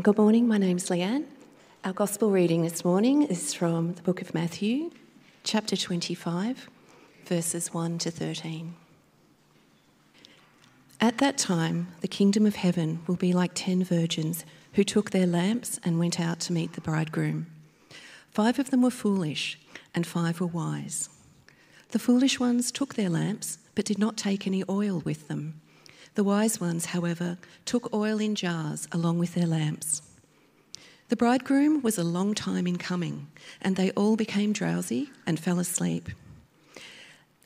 Good morning, my name's Leanne. Our gospel reading this morning is from the book of Matthew, chapter 25, verses 1 to 13. At that time, the kingdom of heaven will be like ten virgins who took their lamps and went out to meet the bridegroom. Five of them were foolish, and five were wise. The foolish ones took their lamps, but did not take any oil with them. The wise ones, however, took oil in jars along with their lamps. The bridegroom was a long time in coming, and they all became drowsy and fell asleep.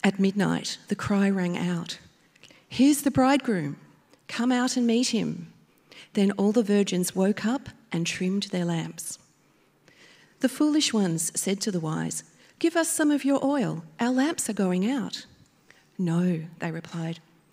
At midnight, the cry rang out Here's the bridegroom, come out and meet him. Then all the virgins woke up and trimmed their lamps. The foolish ones said to the wise, Give us some of your oil, our lamps are going out. No, they replied,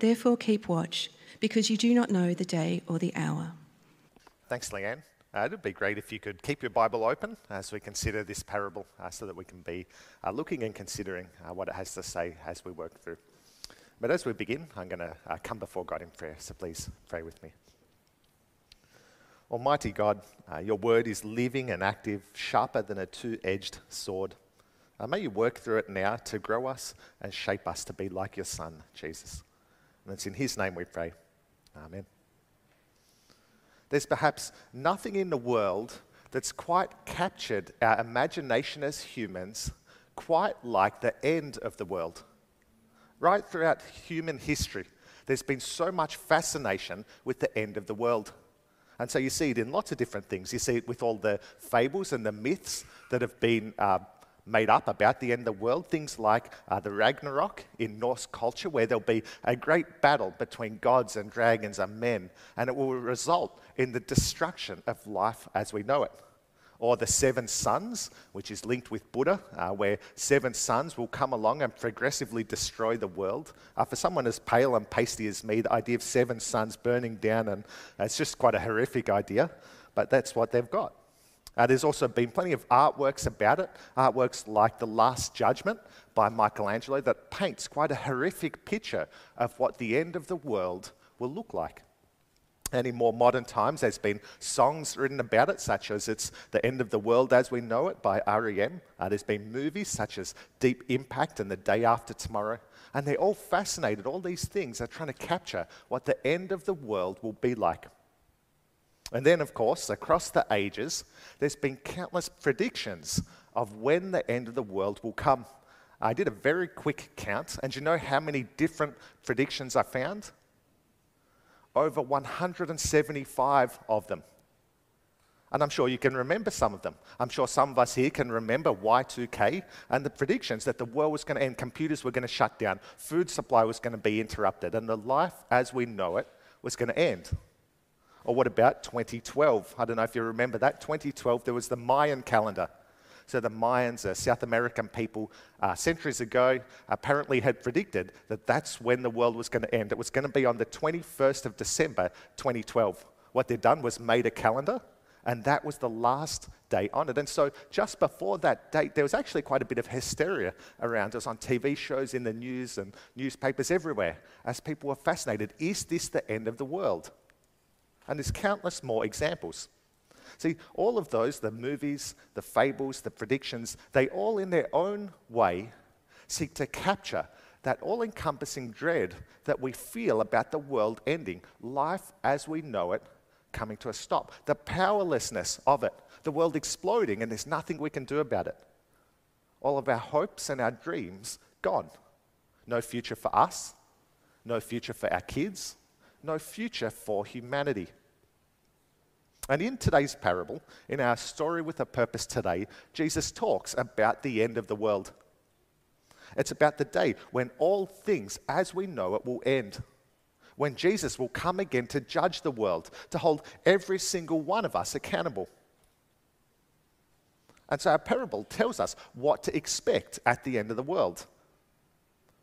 Therefore keep watch, because you do not know the day or the hour. Thanks, Leanne. Uh, it'd be great if you could keep your Bible open as we consider this parable uh, so that we can be uh, looking and considering uh, what it has to say as we work through. But as we begin, I'm going to uh, come before God in prayer, so please pray with me. Almighty God, uh, your word is living and active, sharper than a two edged sword. Uh, may you work through it now to grow us and shape us to be like your Son, Jesus. And it's in his name we pray. Amen. There's perhaps nothing in the world that's quite captured our imagination as humans quite like the end of the world. Right throughout human history, there's been so much fascination with the end of the world. And so you see it in lots of different things. You see it with all the fables and the myths that have been uh, made up about the end of the world. Things like uh, the Ragnarok in Norse culture, where there'll be a great battle between gods and dragons and men, and it will result in the destruction of life as we know it or the seven suns, which is linked with Buddha, uh, where seven suns will come along and progressively destroy the world. Uh, for someone as pale and pasty as me, the idea of seven suns burning down, and uh, it's just quite a horrific idea, but that's what they've got. Uh, there's also been plenty of artworks about it, artworks like The Last Judgment by Michelangelo that paints quite a horrific picture of what the end of the world will look like. And in more modern times, there's been songs written about it, such as It's the End of the World as We Know It by REM. Uh, there's been movies such as Deep Impact and The Day After Tomorrow. And they're all fascinated. All these things are trying to capture what the end of the world will be like. And then, of course, across the ages, there's been countless predictions of when the end of the world will come. I did a very quick count, and you know how many different predictions I found? over 175 of them. And I'm sure you can remember some of them. I'm sure some of us here can remember Y2K and the predictions that the world was going to end, computers were going to shut down, food supply was going to be interrupted, and the life as we know it was going to end. Or what about 2012? I don't know if you remember that. 2012, there was the Mayan calendar. So the Mayans, a South American people, uh, centuries ago, apparently had predicted that that's when the world was going to end. It was going to be on the 21st of December 2012. What they'd done was made a calendar, and that was the last day on it. And so just before that date, there was actually quite a bit of hysteria around us on TV shows, in the news, and newspapers everywhere, as people were fascinated. Is this the end of the world? And there's countless more examples. See, all of those, the movies, the fables, the predictions, they all in their own way seek to capture that all encompassing dread that we feel about the world ending, life as we know it coming to a stop, the powerlessness of it, the world exploding, and there's nothing we can do about it. All of our hopes and our dreams gone. No future for us, no future for our kids, no future for humanity. And in today's parable, in our story with a purpose today, Jesus talks about the end of the world. It's about the day when all things as we know it will end. when Jesus will come again to judge the world, to hold every single one of us accountable. And so our parable tells us what to expect at the end of the world.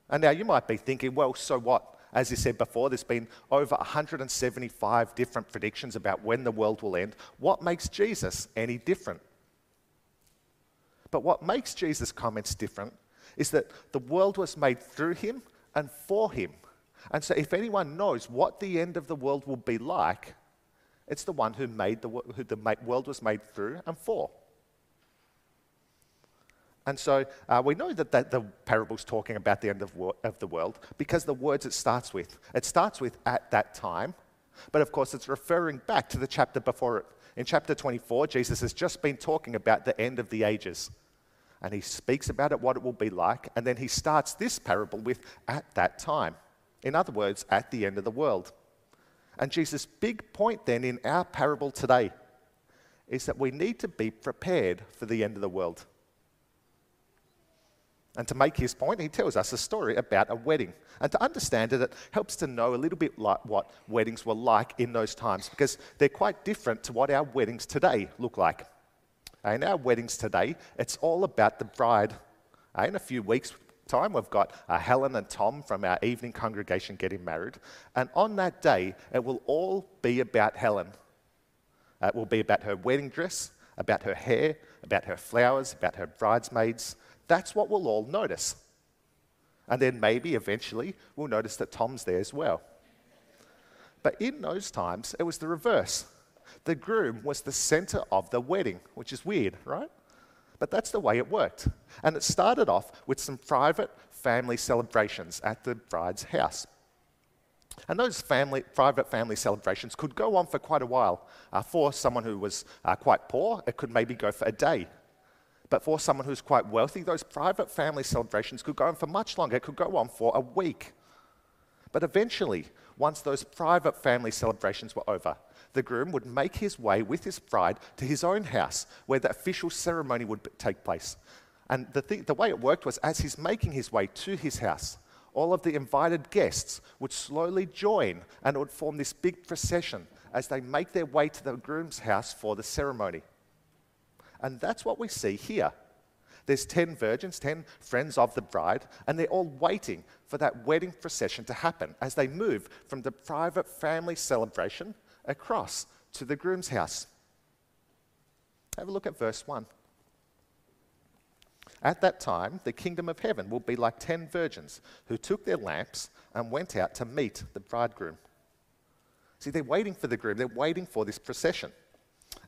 And now you might be thinking, well, so what? As you said before, there's been over 175 different predictions about when the world will end. What makes Jesus any different? But what makes Jesus' comments different is that the world was made through him and for him. And so, if anyone knows what the end of the world will be like, it's the one who, made the, who the world was made through and for. And so uh, we know that, that the parable's talking about the end of, of the world because the words it starts with. It starts with at that time, but of course it's referring back to the chapter before it. In chapter 24, Jesus has just been talking about the end of the ages. And he speaks about it, what it will be like, and then he starts this parable with at that time. In other words, at the end of the world. And Jesus' big point then in our parable today is that we need to be prepared for the end of the world. And to make his point, he tells us a story about a wedding. And to understand it, it helps to know a little bit like what weddings were like in those times because they're quite different to what our weddings today look like. In our weddings today, it's all about the bride. In a few weeks' time, we've got uh, Helen and Tom from our evening congregation getting married. And on that day, it will all be about Helen. It will be about her wedding dress, about her hair, about her flowers, about her bridesmaids, that's what we'll all notice. And then maybe eventually we'll notice that Tom's there as well. But in those times, it was the reverse. The groom was the center of the wedding, which is weird, right? But that's the way it worked. And it started off with some private family celebrations at the bride's house. And those family, private family celebrations could go on for quite a while. Uh, for someone who was uh, quite poor, it could maybe go for a day but for someone who's quite wealthy, those private family celebrations could go on for much longer. It could go on for a week. But eventually, once those private family celebrations were over, the groom would make his way with his bride to his own house where the official ceremony would take place. And the, the way it worked was as he's making his way to his house, all of the invited guests would slowly join and it would form this big procession as they make their way to the groom's house for the ceremony. And that's what we see here. There's 10 virgins, 10 friends of the bride, and they're all waiting for that wedding procession to happen as they move from the private family celebration across to the groom's house. Have a look at verse 1. At that time, the kingdom of heaven will be like 10 virgins who took their lamps and went out to meet the bridegroom. See, they're waiting for the groom, they're waiting for this procession.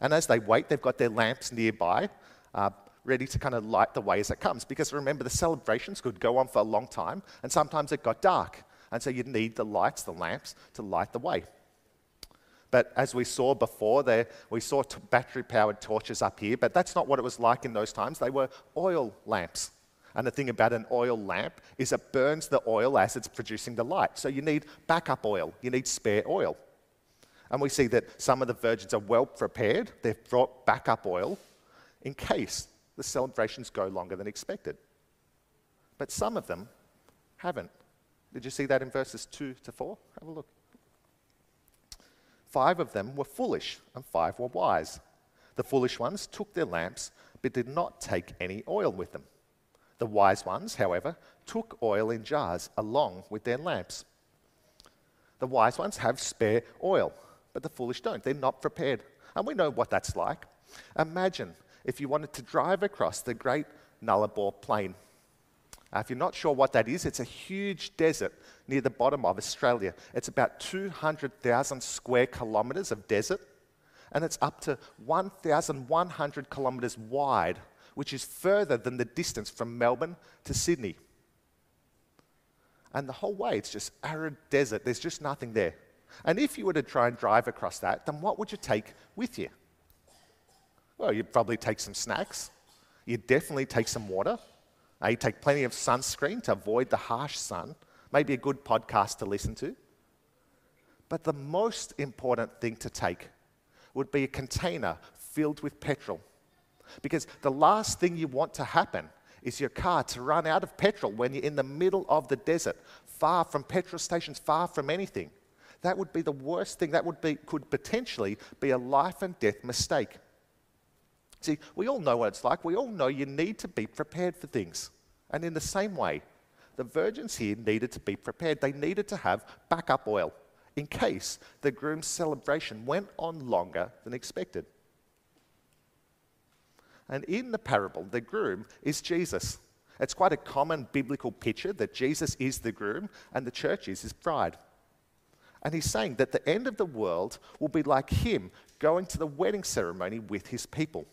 And as they wait, they've got their lamps nearby, uh, ready to kind of light the way as it comes. Because remember, the celebrations could go on for a long time, and sometimes it got dark. And so you need the lights, the lamps, to light the way. But as we saw before, there, we saw t- battery powered torches up here, but that's not what it was like in those times. They were oil lamps. And the thing about an oil lamp is it burns the oil as it's producing the light. So you need backup oil, you need spare oil. And we see that some of the virgins are well prepared. They've brought backup oil in case the celebrations go longer than expected. But some of them haven't. Did you see that in verses 2 to 4? Have a look. Five of them were foolish, and five were wise. The foolish ones took their lamps, but did not take any oil with them. The wise ones, however, took oil in jars along with their lamps. The wise ones have spare oil but the foolish don't. They're not prepared. And we know what that's like. Imagine if you wanted to drive across the Great Nullarbor Plain. Uh, if you're not sure what that is, it's a huge desert near the bottom of Australia. It's about 200,000 square kilometres of desert, and it's up to 1,100 kilometres wide, which is further than the distance from Melbourne to Sydney. And the whole way, it's just arid desert. There's just nothing there. And if you were to try and drive across that, then what would you take with you? Well, you'd probably take some snacks. You'd definitely take some water. You'd take plenty of sunscreen to avoid the harsh sun. Maybe a good podcast to listen to. But the most important thing to take would be a container filled with petrol. Because the last thing you want to happen is your car to run out of petrol when you're in the middle of the desert, far from petrol stations, far from anything. That would be the worst thing. That would be, could potentially be a life and death mistake. See, we all know what it's like. We all know you need to be prepared for things. And in the same way, the virgins here needed to be prepared. They needed to have backup oil in case the groom's celebration went on longer than expected. And in the parable, the groom is Jesus. It's quite a common biblical picture that Jesus is the groom and the church is his bride. And he's saying that the end of the world will be like him going to the wedding ceremony with his people.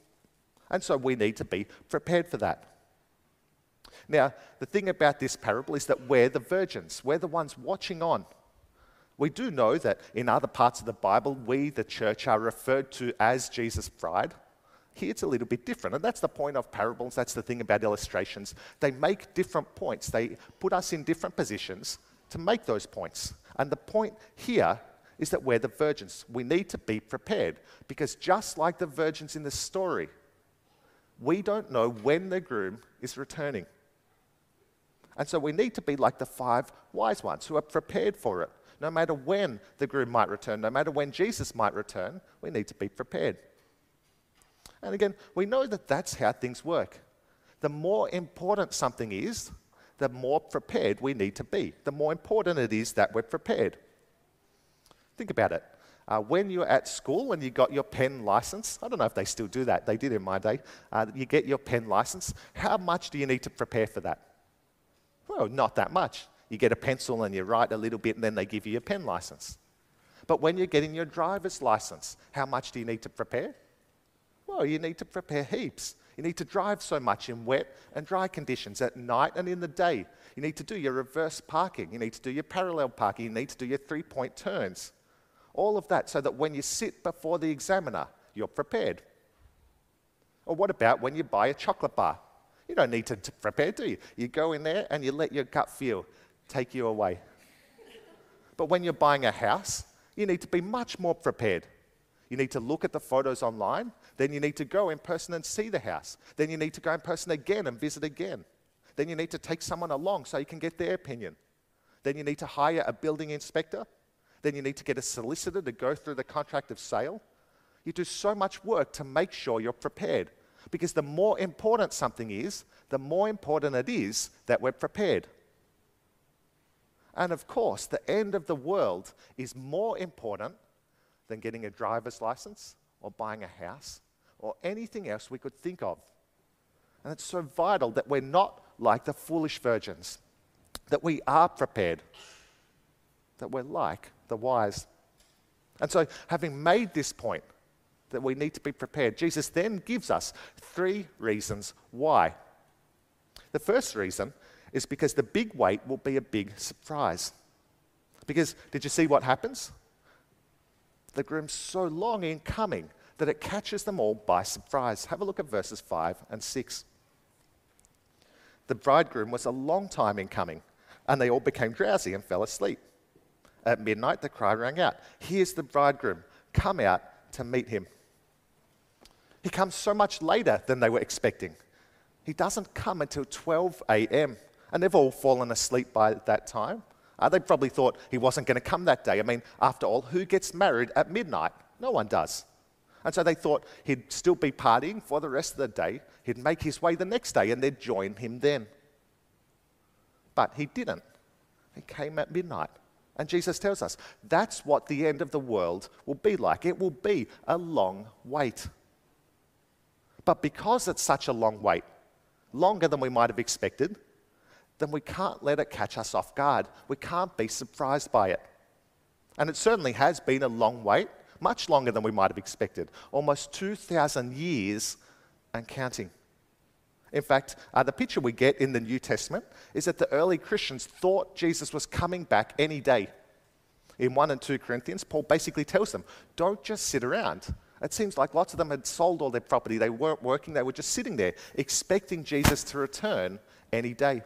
And so we need to be prepared for that. Now, the thing about this parable is that we're the virgins, we're the ones watching on. We do know that in other parts of the Bible, we, the church, are referred to as Jesus' bride. Here it's a little bit different. And that's the point of parables. That's the thing about illustrations. They make different points, they put us in different positions to make those points. And the point here is that we're the virgins. We need to be prepared because just like the virgins in the story, we don't know when the groom is returning. And so we need to be like the five wise ones who are prepared for it. No matter when the groom might return, no matter when Jesus might return, we need to be prepared. And again, we know that that's how things work. The more important something is, the more prepared we need to be. The more important it is that we're prepared. Think about it. Uh, when you're at school and you got your pen license, I don't know if they still do that, they did in my day, uh, you get your pen license, how much do you need to prepare for that? Well, not that much. You get a pencil and you write a little bit and then they give you your pen license. But when you're getting your driver's license, how much do you need to prepare? Well, you need to prepare heaps. You need to drive so much in wet and dry conditions at night and in the day. You need to do your reverse parking. You need to do your parallel parking. You need to do your three point turns all of that so that when you sit before the examiner, you're prepared. Or what about when you buy a chocolate bar? You don't need to, prepare, do you? You go in there and you let your gut feel take you away. But when you're buying a house, you need to be much more prepared. You need to look at the photos online, then you need to go in person and see the house. Then you need to go in person again and visit again. Then you need to take someone along so you can get their opinion. Then you need to hire a building inspector then you need to get a solicitor to go through the contract of sale. You do so much work to make sure you're prepared. Because the more important something is, the more important it is that we're prepared. And of course, the end of the world is more important than getting a driver's license or buying a house or anything else we could think of. And it's so vital that we're not like the foolish virgins, that we are prepared, that we're like the wise. And so, having made this point that we need to be prepared, Jesus then gives us three reasons why. The first reason is because the big wait will be a big surprise. Because did you see what happens? The groom's so long in coming that it catches them all by surprise. Have a look at verses 5 and 6. The bridegroom was a long time in coming, and they all became drowsy and fell asleep. At midnight, the cry rang out Here's the bridegroom, come out to meet him. He comes so much later than they were expecting. He doesn't come until 12 a.m., and they've all fallen asleep by that time. Uh, they probably thought he wasn't going to come that day. I mean, after all, who gets married at midnight? No one does. And so they thought he'd still be partying for the rest of the day. He'd make his way the next day and they'd join him then. But he didn't. He came at midnight. And Jesus tells us that's what the end of the world will be like. It will be a long wait. But because it's such a long wait, longer than we might have expected, then we can't let it catch us off guard. We can't be surprised by it. And it certainly has been a long wait, much longer than we might have expected, almost 2,000 years and counting. In fact, uh, the picture we get in the New Testament is that the early Christians thought Jesus was coming back any day. In 1 and 2 Corinthians, Paul basically tells them, don't just sit around. It seems like lots of them had sold all their property. They weren't working, they were just sitting there, expecting Jesus to return any day.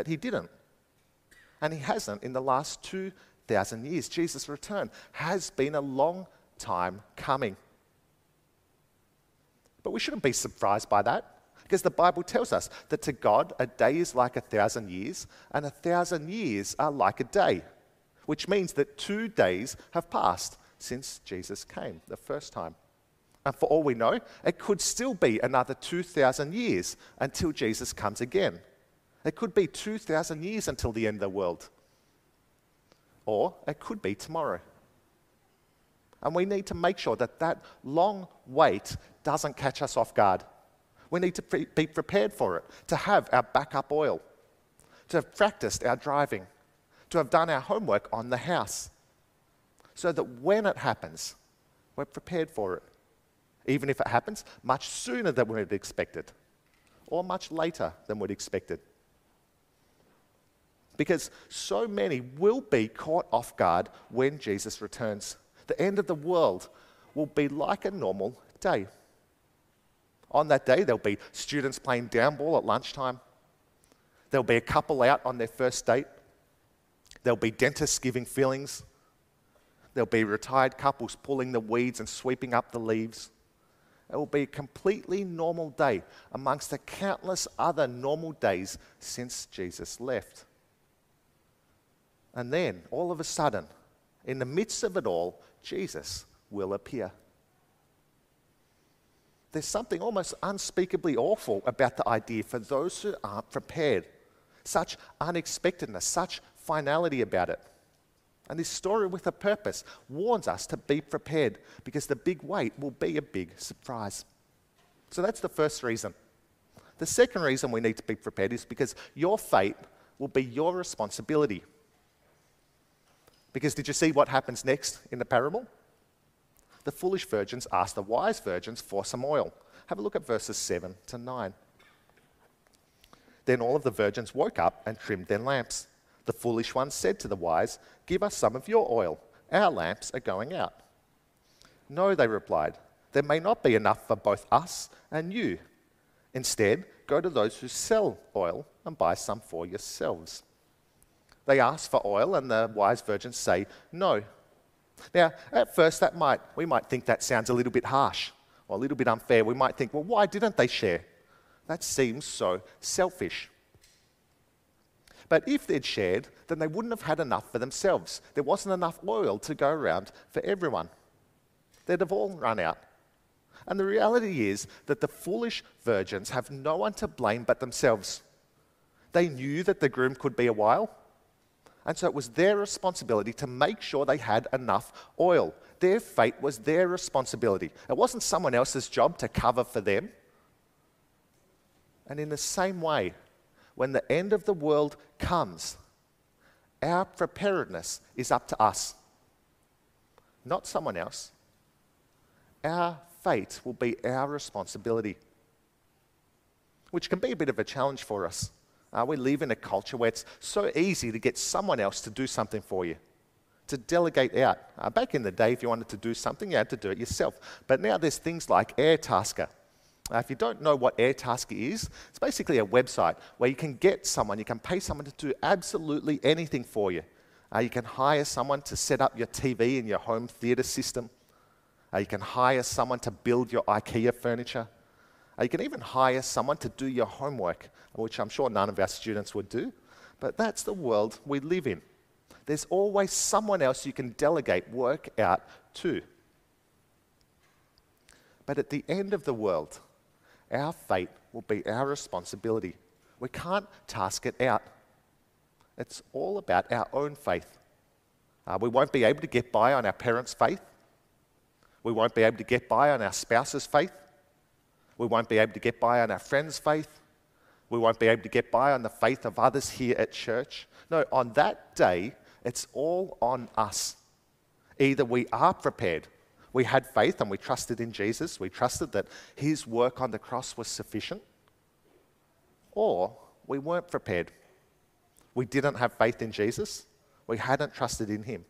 But he didn't. And he hasn't in the last 2,000 years. Jesus' return has been a long time coming. But we shouldn't be surprised by that because the Bible tells us that to God, a day is like a thousand years, and a thousand years are like a day. which means that two days have passed since Jesus came the first time. And for all we know, it could still be another 2,000 years until Jesus comes again. It could be 2,000 years until the end of the world. Or it could be tomorrow. And we need to make sure that that long wait doesn't catch us off guard. We need to be prepared for it, to have our backup oil, to have practiced our driving, to have done our homework on the house, so that when it happens, we're prepared for it. Even if it happens much sooner than we'd expected, or much later than we'd expected. Because so many will be caught off guard when Jesus returns. The end of the world will be like a normal day. On that day, there'll be students playing down ball at lunchtime. There'll be a couple out on their first date. There'll be dentists giving fillings. There'll be retired couples pulling the weeds and sweeping up the leaves. It will be a completely normal day amongst the countless other normal days since Jesus left. And then, all of a sudden, in the midst of it all, Jesus will appear. There's something almost unspeakably awful about the idea for those who aren't prepared. Such unexpectedness, such finality about it. And this story with a purpose warns us to be prepared because the big wait will be a big surprise. So that's the first reason. The second reason we need to be prepared is because your fate will be your responsibility. Because did you see what happens next in the parable? the foolish virgins asked the wise virgins for some oil. Have a look at verses 7 to 9. Then all of the virgins woke up and trimmed their lamps. The foolish ones said to the wise, Give us some of your oil. Our lamps are going out. No, they replied, there may not be enough for both us and you. Instead, go to those who sell oil and buy some for yourselves. They ask for oil, and the wise virgins say, No, now, at first, that might, we might think that sounds a little bit harsh or a little bit unfair. We might think, well, why didn't they share? That seems so selfish. But if they'd shared, then they wouldn't have had enough for themselves. There wasn't enough oil to go around for everyone. They'd have all run out. And the reality is that the foolish virgins have no one to blame but themselves. They knew that the groom could be a while, and so it was their responsibility to make sure they had enough oil. Their fate was their responsibility. It wasn't someone else's job to cover for them. And in the same way, when the end of the world comes, our preparedness is up to us, not someone else. Our fate will be our responsibility, which can be a bit of a challenge for us. Uh, we live in a culture where it's so easy to get someone else to do something for you, to delegate out. Uh, back in the day, if you wanted to do something, you had to do it yourself. But now there's things like Airtasker. Uh, if you don't know what Airtasker is, it's basically a website where you can get someone, you can pay someone to do absolutely anything for you. Uh, you can hire someone to set up your TV in your home theatre system. Uh, you can hire someone to build your IKEA furniture. You can even hire someone to do your homework, which I'm sure none of our students would do. But that's the world we live in. There's always someone else you can delegate work out to. But at the end of the world, our fate will be our responsibility. We can't task it out. It's all about our own faith. Uh, we won't be able to get by on our parents' faith. We won't be able to get by on our spouse's faith. We won't be able to get by on our friends' faith. We won't be able to get by on the faith of others here at church. No, on that day, it's all on us. Either we are prepared, we had faith and we trusted in Jesus, we trusted that his work on the cross was sufficient, or we weren't prepared. We didn't have faith in Jesus, we hadn't trusted in him.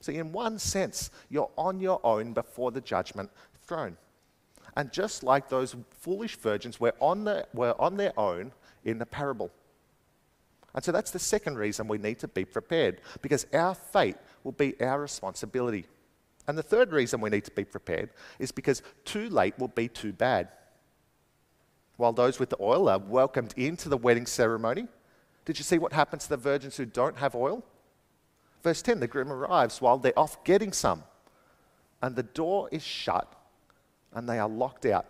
So, in one sense, you're on your own before the judgment throne. And just like those foolish virgins were on, the, were on their own in the parable. And so that's the second reason we need to be prepared, because our fate will be our responsibility. And the third reason we need to be prepared is because too late will be too bad. While those with the oil are welcomed into the wedding ceremony, did you see what happens to the virgins who don't have oil? Verse 10 the groom arrives while they're off getting some, and the door is shut, and they are locked out,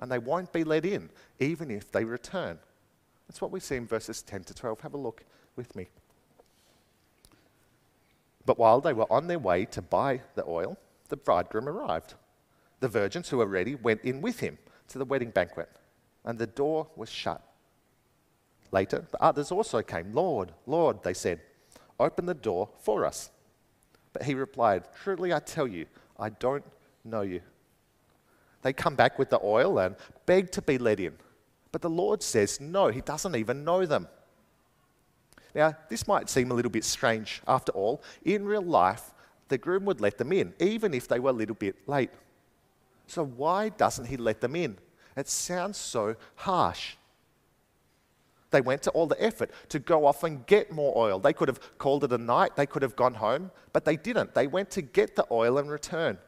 and they won't be let in, even if they return. That's what we see in verses 10 to 12. Have a look with me. But while they were on their way to buy the oil, the bridegroom arrived. The virgins who were ready went in with him to the wedding banquet, and the door was shut. Later, the others also came. Lord, Lord, they said, open the door for us. But he replied, Truly I tell you, I don't know you. They come back with the oil and beg to be let in. But the Lord says, No, he doesn't even know them. Now, this might seem a little bit strange. After all, in real life, the groom would let them in, even if they were a little bit late. So, why doesn't he let them in? It sounds so harsh. They went to all the effort to go off and get more oil. They could have called it a night, they could have gone home, but they didn't. They went to get the oil and return.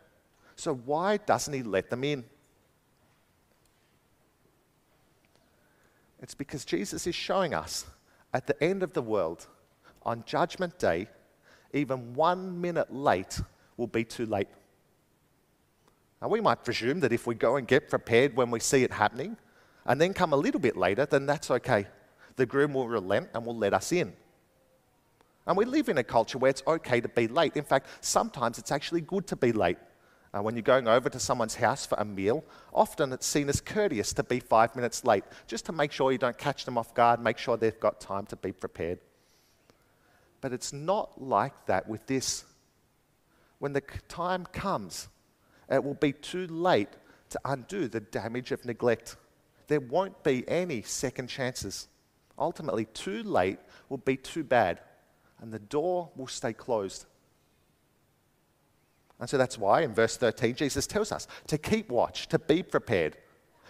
So, why doesn't he let them in? It's because Jesus is showing us at the end of the world, on Judgment Day, even one minute late will be too late. Now, we might presume that if we go and get prepared when we see it happening, and then come a little bit later, then that's okay. The groom will relent and will let us in. And we live in a culture where it's okay to be late. In fact, sometimes it's actually good to be late. Uh, when you're going over to someone's house for a meal, often it's seen as courteous to be five minutes late, just to make sure you don't catch them off guard, make sure they've got time to be prepared. But it's not like that with this. When the time comes, it will be too late to undo the damage of neglect. There won't be any second chances. Ultimately, too late will be too bad, and the door will stay closed. And so that's why in verse 13, Jesus tells us to keep watch, to be prepared.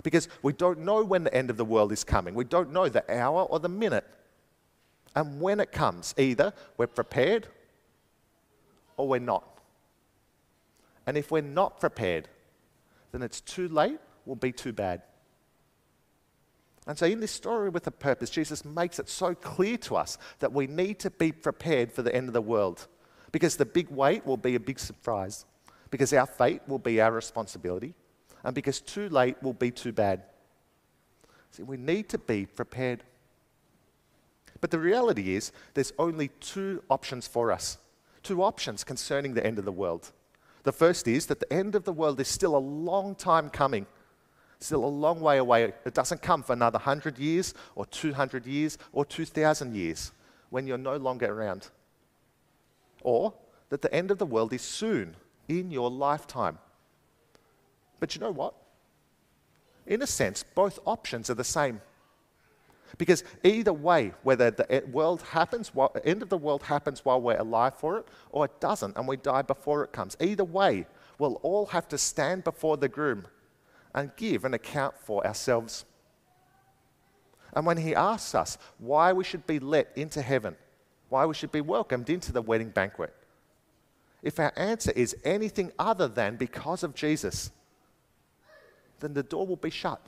Because we don't know when the end of the world is coming. We don't know the hour or the minute. And when it comes, either we're prepared or we're not. And if we're not prepared, then it's too late, will be too bad. And so, in this story with a purpose, Jesus makes it so clear to us that we need to be prepared for the end of the world. Because the big wait will be a big surprise. Because our fate will be our responsibility. And because too late will be too bad. See, we need to be prepared. But the reality is, there's only two options for us. Two options concerning the end of the world. The first is that the end of the world is still a long time coming, still a long way away. It doesn't come for another 100 years, or 200 years, or 2,000 years when you're no longer around or that the end of the world is soon in your lifetime. But you know what? In a sense, both options are the same. Because either way, whether the world happens, end of the world happens while we're alive for it, or it doesn't and we die before it comes, either way, we'll all have to stand before the groom and give an account for ourselves. And when he asks us why we should be let into heaven, why we should be welcomed into the wedding banquet. If our answer is anything other than because of Jesus, then the door will be shut.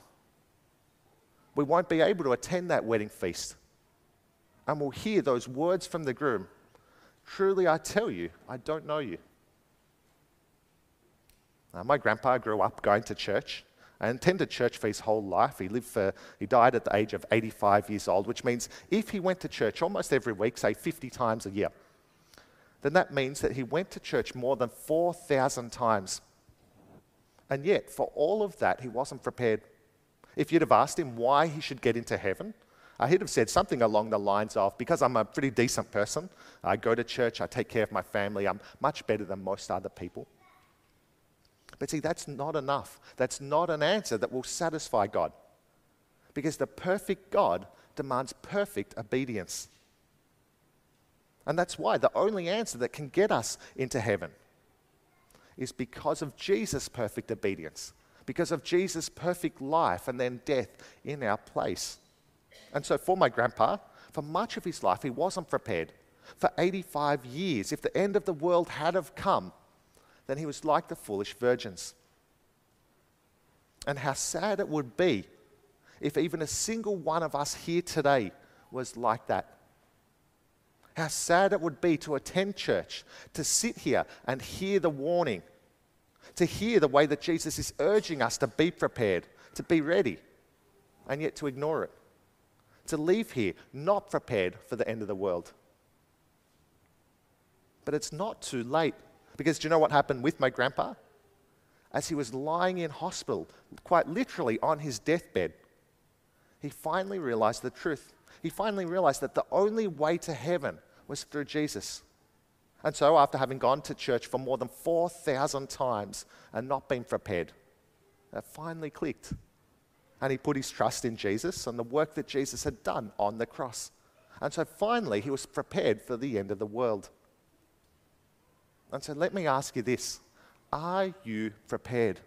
We won't be able to attend that wedding feast. And we'll hear those words from the groom Truly, I tell you, I don't know you. Now, my grandpa grew up going to church and attended church for his whole life. He lived for, he died at the age of 85 years old, which means if he went to church almost every week, say 50 times a year, then that means that he went to church more than 4,000 times. And yet, for all of that, he wasn't prepared. If you'd have asked him why he should get into heaven, uh, he'd have said something along the lines of, Because I'm a pretty decent person, I go to church, I take care of my family, I'm much better than most other people. But see, that's not enough. That's not an answer that will satisfy God. Because the perfect God demands perfect obedience. And that's why the only answer that can get us into heaven is because of Jesus' perfect obedience, because of Jesus' perfect life and then death in our place. And so, for my grandpa, for much of his life, he wasn't prepared. For 85 years, if the end of the world had have come, then he was like the foolish virgins. And how sad it would be if even a single one of us here today was like that. How sad it would be to attend church, to sit here and hear the warning, to hear the way that Jesus is urging us to be prepared, to be ready, and yet to ignore it. To leave here not prepared for the end of the world. But it's not too late. Because do you know what happened with my grandpa? As he was lying in hospital, quite literally on his deathbed, he finally realized the truth. He finally realized that the only way to heaven was through Jesus. And so, after having gone to church for more than 4,000 times and not been prepared, that finally clicked. And he put his trust in Jesus and the work that Jesus had done on the cross. And so, finally, he was prepared for the end of the world. And so, let me ask you this Are you prepared?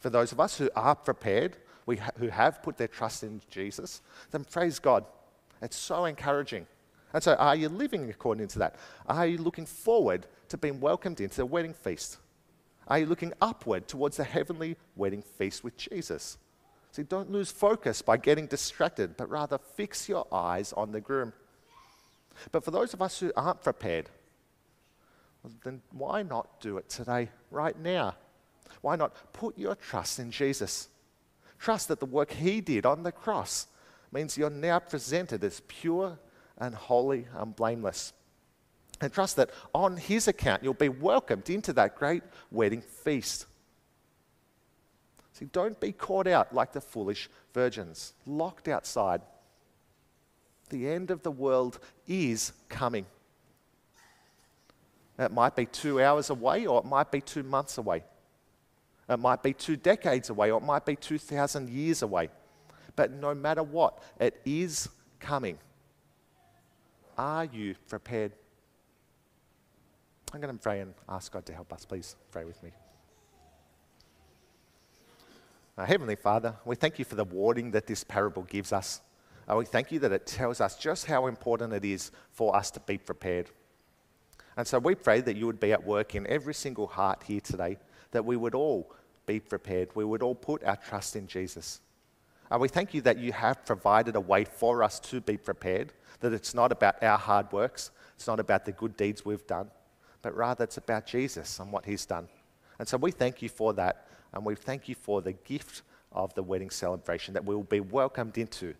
For those of us who are prepared, we ha- who have put their trust in Jesus, then praise God. It's so encouraging. And so, are you living according to that? Are you looking forward to being welcomed into the wedding feast? Are you looking upward towards the heavenly wedding feast with Jesus? See, don't lose focus by getting distracted, but rather fix your eyes on the groom. But for those of us who aren't prepared, then why not do it today, right now? Why not put your trust in Jesus? Trust that the work he did on the cross means you're now presented as pure and holy and blameless. And trust that on his account you'll be welcomed into that great wedding feast. See, don't be caught out like the foolish virgins, locked outside. The end of the world is coming. It might be two hours away, or it might be two months away. It might be two decades away, or it might be 2,000 years away. But no matter what, it is coming. Are you prepared? I'm going to pray and ask God to help us. Please pray with me. Uh, Heavenly Father, we thank you for the warning that this parable gives us. Uh, we thank you that it tells us just how important it is for us to be prepared. And so we pray that you would be at work in every single heart here today that we would all be prepared. We would all put our trust in Jesus. And we thank you that you have provided a way for us to be prepared, that it's not about our hard works, it's not about the good deeds we've done, but rather it's about Jesus and what he's done. And so we thank you for that, and we thank you for the gift of the wedding celebration that we will be welcomed into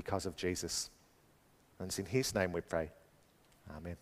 because of Jesus. And it's in his name we pray. Amen.